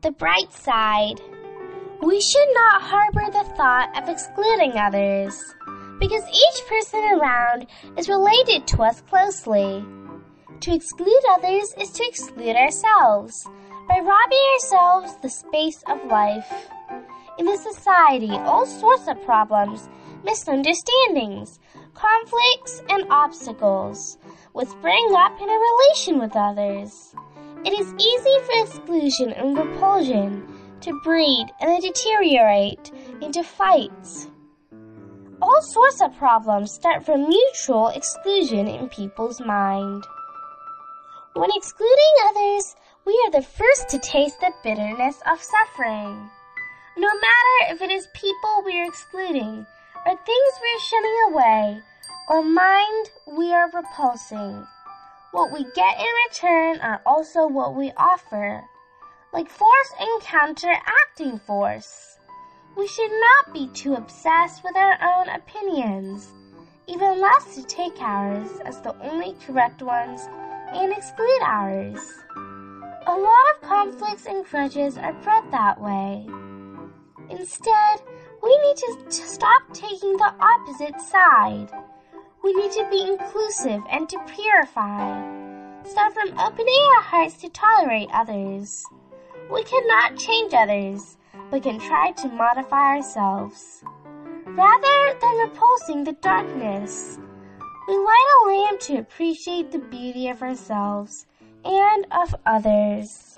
The bright side. We should not harbor the thought of excluding others, because each person around is related to us closely. To exclude others is to exclude ourselves by robbing ourselves the space of life. In this society, all sorts of problems, misunderstandings, conflicts, and obstacles will spring up in a relation with others. It is easy for exclusion and repulsion to breed and deteriorate into fights. All sorts of problems start from mutual exclusion in people's mind. When excluding others, we are the first to taste the bitterness of suffering. No matter if it is people we are excluding, or things we are shunning away, or mind we are repulsing, what we get in return are also what we offer, like force and counteracting force. We should not be too obsessed with our own opinions, even less to take ours as the only correct ones and exclude ours. A lot of conflicts and grudges are bred that way. Instead, we need to stop taking the opposite side. We need to be inclusive and to purify. Start from opening our hearts to tolerate others. We cannot change others, but can try to modify ourselves. Rather than repulsing the darkness, we light a lamp to appreciate the beauty of ourselves and of others.